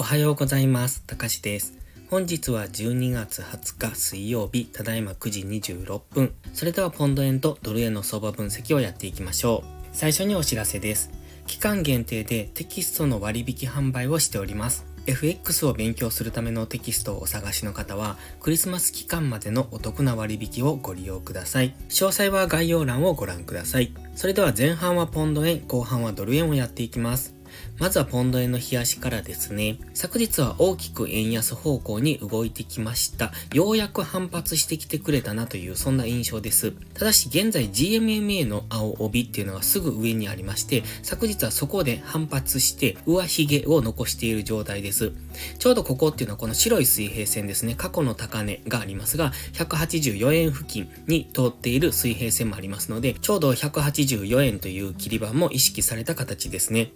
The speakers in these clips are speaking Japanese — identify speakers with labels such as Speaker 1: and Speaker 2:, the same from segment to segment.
Speaker 1: おはようございます。たかしです。本日は12月20日水曜日、ただいま9時26分。それではポンド円とドル円の相場分析をやっていきましょう。最初にお知らせです。期間限定でテキストの割引販売をしております。FX を勉強するためのテキストをお探しの方は、クリスマス期間までのお得な割引をご利用ください。詳細は概要欄をご覧ください。それでは前半はポンド円、後半はドル円をやっていきます。まずはポンド円の冷やしからですね。昨日は大きく円安方向に動いてきました。ようやく反発してきてくれたなというそんな印象です。ただし現在 GMMA の青帯っていうのがすぐ上にありまして、昨日はそこで反発して上髭を残している状態です。ちょうどここっていうのはこの白い水平線ですね。過去の高値がありますが、184円付近に通っている水平線もありますので、ちょうど184円という切り板も意識された形ですね。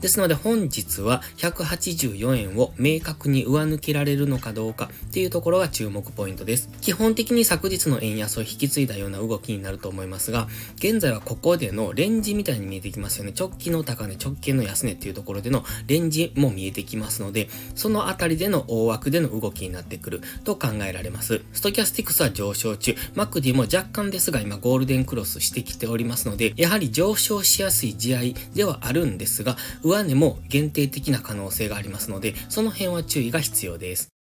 Speaker 1: ですので本日は184円を明確に上抜けられるのかどうかっていうところが注目ポイントです。基本的に昨日の円安を引き継いだような動きになると思いますが、現在はここでのレンジみたいに見えてきますよね。直近の高値、直近の安値っていうところでのレンジも見えてきますので、そのあたりでの大枠での動きになってくると考えられます。ストキャスティクスは上昇中、マクディも若干ですが今ゴールデンクロスしてきておりますので、やはり上昇しやすい試合ではあるんですが、上値も限定的な可能性がありますので、その辺は注意が必要です。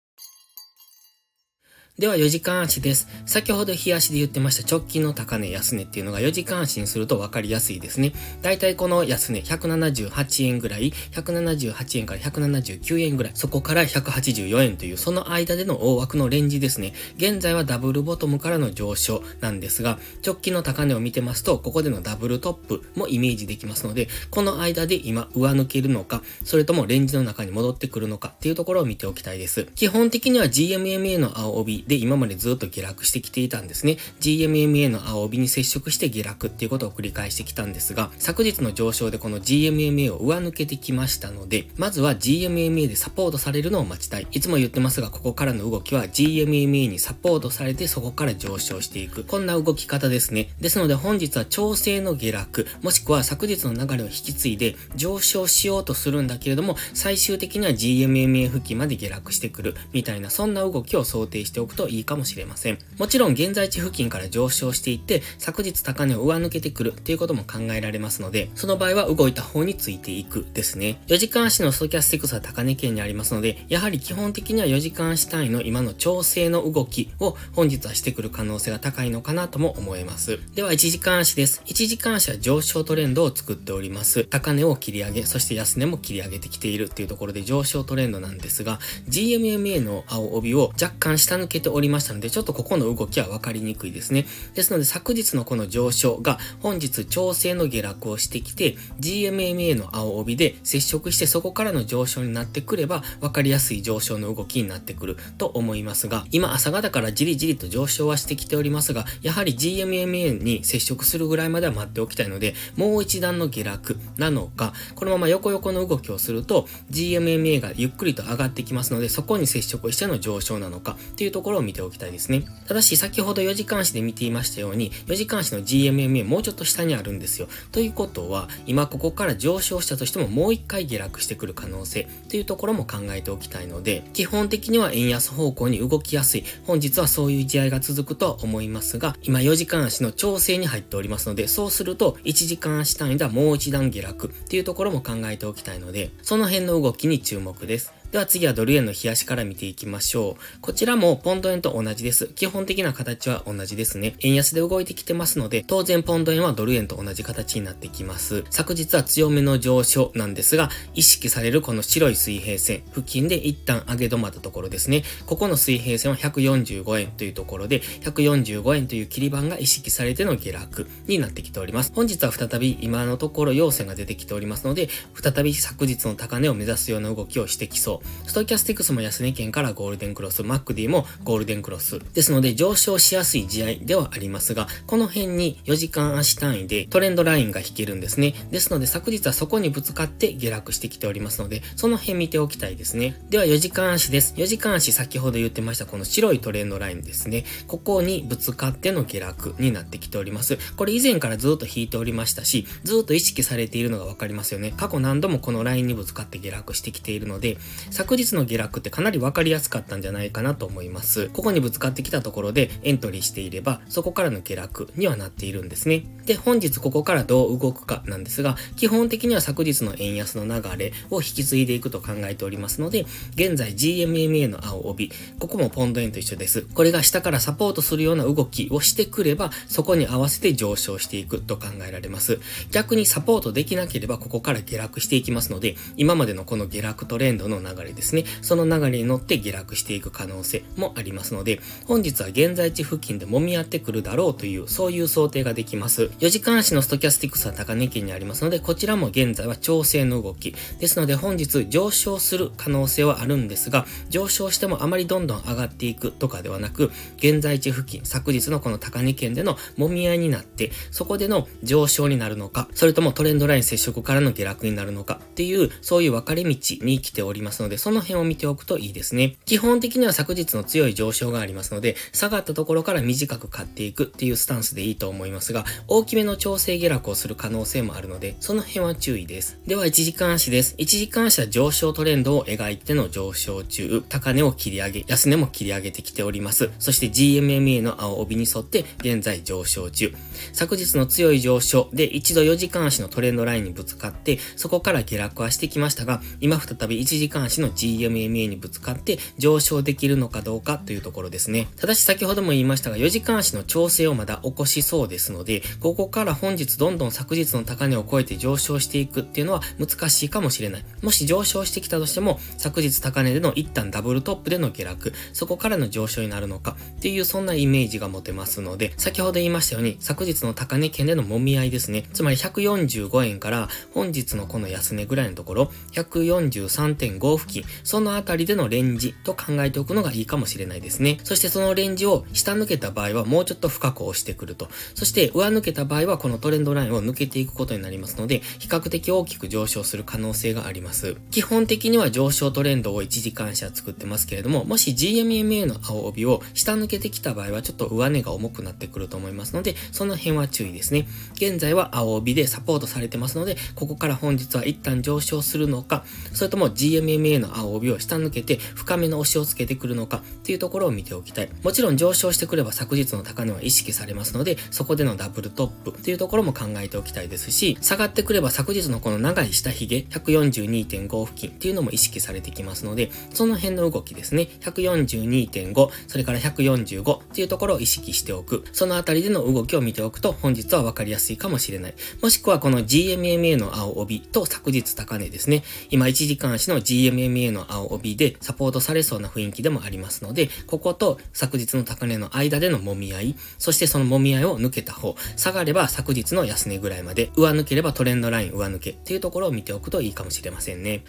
Speaker 1: では4時間足です。先ほど日足で言ってました直近の高値安値っていうのが4時間足にすると分かりやすいですね。だいたいこの安値178円ぐらい、178円から179円ぐらい、そこから184円というその間での大枠のレンジですね。現在はダブルボトムからの上昇なんですが、直近の高値を見てますと、ここでのダブルトップもイメージできますので、この間で今上抜けるのか、それともレンジの中に戻ってくるのかっていうところを見ておきたいです。基本的には GMMA の青帯で今までずっと下落してきていたんですね。GMMA の青帯に接触して下落っていうことを繰り返してきたんですが、昨日の上昇でこの GMMA を上抜けてきましたので、まずは GMMA でサポートされるのを待ちたい。いつも言ってますが、ここからの動きは GMMA にサポートされてそこから上昇していく。こんな動き方ですね。ですので本日は調整の下落、もしくは昨日の流れを引き継いで上昇しようとするんだけれども、最終的には GMMA 付近まで下落してくるみたいな、そんな動きを想定しておくといいかもしれません。もちろん現在地付近から上昇していって、昨日高値を上抜けてくるっていうことも考えられますので、その場合は動いた方についていくですね。4時間足のストキャスティクスは高値圏にありますので、やはり基本的には4時間足単位の今の調整の動きを本日はしてくる可能性が高いのかなとも思えます。では1時間足です。1時間足は上昇トレンドを作っております。高値を切り上げ、そして安値も切り上げてきているっていうところで上昇トレンドなんですが、GMMA の青帯を若干下抜けておりましたので、ちょっとここの動きは分かりにくいですね。ですので昨日のこの上昇が本日調整の下落をしてきて、GMMA の青帯で接触してそこからの上昇になってくれば分かりやすい上昇の動きになってくると思いますが、今朝方からじりじりと上昇はしてきておりますが、やはり GMMA に接触するぐらいまでは待っておきたいので、もう一段の下落なのか、このまま横横の動きをすると GMMA がゆっくりと上がってきますので、そこに接触しての上昇なのかっていうところを見ておきたいですね。ただし先ほど4時間足で見ていましたように、4時間足の GMMA もうちょっと下にあるんですよ。ということは、今ここから上昇したとしてももう一回下落してくる可能性っていうところも考えておきたいので、基本的には円安方向に動きやすい。本日はそういう試合が続くとは思いますが、今4時間足の調整に入っておりますので、そうすると1時間足単位ではもう一段下落っていうところも考えておきたいので、その辺の動きに注目です。では次はドル円の冷やしから見ていきましょう。こちらもポンド円と同じです。基本的な形は同じですね。円安で動いてきてますので、当然ポンド円はドル円と同じ形になってきます。昨日は強めの上昇なんですが、意識されるこの白い水平線付近で一旦上げ止まったところですね。ここの水平線は145円というところで、145円という切り板が意識されての下落になってきております。本日は再び今のところ陽線が出てきておりますので、再び昨日の高値を目指すような動きをしてきそう。ストキャスティクスも安値圏からゴールデンクロス、 MACD もゴールデンクロス。ですので上昇しやすい地合いではありますが、この辺に4時間足単位でトレンドラインが引けるんですね。ですので昨日はそこにぶつかって下落してきておりますので、その辺見ておきたいですね。では4時間足です。4時間足先ほど言ってましたこの白いトレンドラインですね。ここにぶつかっての下落になってきております。これ以前からずっと引いておりましたし、ずっと意識されているのがわかりますよね。過去何度もこのラインにぶつかって下落してきているので、昨日の下落ってかなりわかりやすかったんじゃないかなと思います。ここにぶつかってきたところでエントリーしていれば、そこからの下落にはなっているんですね。で、本日ここからどう動くかなんですが、基本的には昨日の円安の流れを引き継いでいくと考えておりますので、現在 GMMA の青帯、ここもポンド円と一緒です。これが下からサポートするような動きをしてくれば、そこに合わせて上昇していくと考えられます。逆にサポートできなければ、ここから下落していきますので、今までのこの下落トレンドの流れですね、その流れに乗って下落していく可能性もありますので、本日は現在地付近で揉み合ってくるだろうという、そういう想定ができます。4時間足のストキャスティックスは高値圏にありますので、こちらも現在は調整の動き。ですので本日上昇する可能性はあるんですが、上昇してもあまりどんどん上がっていくとかではなく、現在地付近、昨日のこの高値圏での揉み合いになって、そこでの上昇になるのか、それともトレンドライン接触からの下落になるのかっていう、そういう分かれ道に来ておりますのでので、その辺を見ておくといいですね。基本的には昨日の強い上昇がありますので、下がったところから短く買っていくっていうスタンスでいいと思いますが、大きめの調整下落をする可能性もあるので、その辺は注意です。では、1時間足です。1時間足は上昇トレンドを描いての上昇中、高値を切り上げ、安値も切り上げてきております。そして GMMA の青帯に沿って現在上昇中。昨日の強い上昇で一度4時間足のトレンドラインにぶつかって、そこから下落はしてきましたが、今再び1時間足の GMMA にぶつかって上昇できるのかどうかというところですね。ただし先ほども言いましたが、4時間足の調整をまだ起こしそうですので、ここから本日どんどん昨日の高値を超えて上昇していくっていうのは難しいかもしれない。もし上昇してきたとしても、昨日高値での一旦ダブルトップでの下落、そこからの上昇になるのかっていうそんなイメージが持てますので、先ほど言いましたように、昨日の高値圏での揉み合いですね。つまり145円から本日のこの安値ぐらいのところ、143.5付近、そのあたりでのレンジと考えておくのがいいかもしれないですね。そしてそのレンジを下抜けた場合はもうちょっと深く押してくると。そして上抜けた場合はこのトレンドラインを抜けていくことになりますので、比較的大きく上昇する可能性があります。基本的には上昇トレンドを1時間車作ってますけれども、もし GMMA の青帯を下抜けてきた場合はちょっと上値が重くなってくると思いますので、その辺は注意ですね。現在は青帯でサポートされてますので、ここから本日は一旦上昇するのか、それとも GMMA への青帯を下抜けて深めの押しをつけてくるのかっていうところを見ておきたい。もちろん上昇してくれば昨日の高値は意識されますので、そこでのダブルトップっていうところも考えておきたいですし、下がってくれば昨日のこの長い下髭、142.5付近っていうのも意識されてきますので、その辺の動きですね。142.5、それから145っていうところを意識しておく。そのあたりでの動きを見ておくと本日はわかりやすいかもしれない。もしくはこの GMMA の青帯と昨日高値ですね。今1時間足の GMMA の青帯でサポートされそうな雰囲気でもありますので、ここと昨日の高値の間での揉み合い、そしてその揉み合いを抜けた方、下がれば昨日の安値ぐらいまで、上抜ければトレンドライン上抜けっていうところを見ておくといいかもしれませんね。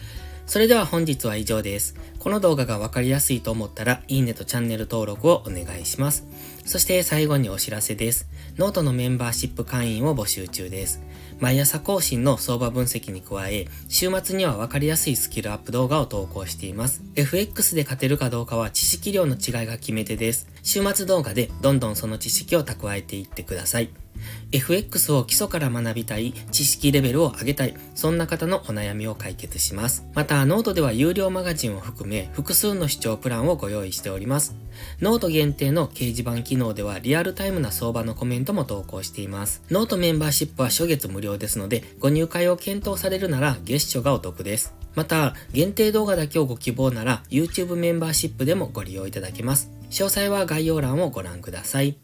Speaker 1: それでは本日は以上です。この動画がわかりやすいと思ったら、いいねとチャンネル登録をお願いします。そして最後にお知らせです。ノートのメンバーシップ会員を募集中です。毎朝更新の相場分析に加え、週末にはわかりやすいスキルアップ動画を投稿しています。FX で勝てるかどうかは知識量の違いが決め手です。週末動画でどんどんその知識を蓄えていってください。FX を基礎から学びたい、知識レベルを上げたい、そんな方のお悩みを解決します。また、ノートでは有料マガジンを含め、複数の視聴プランをご用意しております。ノート限定の掲示板機能では、リアルタイムな相場のコメントも投稿しています。ノートメンバーシップは初月無料ですので、ご入会を検討されるなら、月初がお得です。また、限定動画だけをご希望なら、YouTube メンバーシップでもご利用いただけます。詳細は概要欄をご覧ください。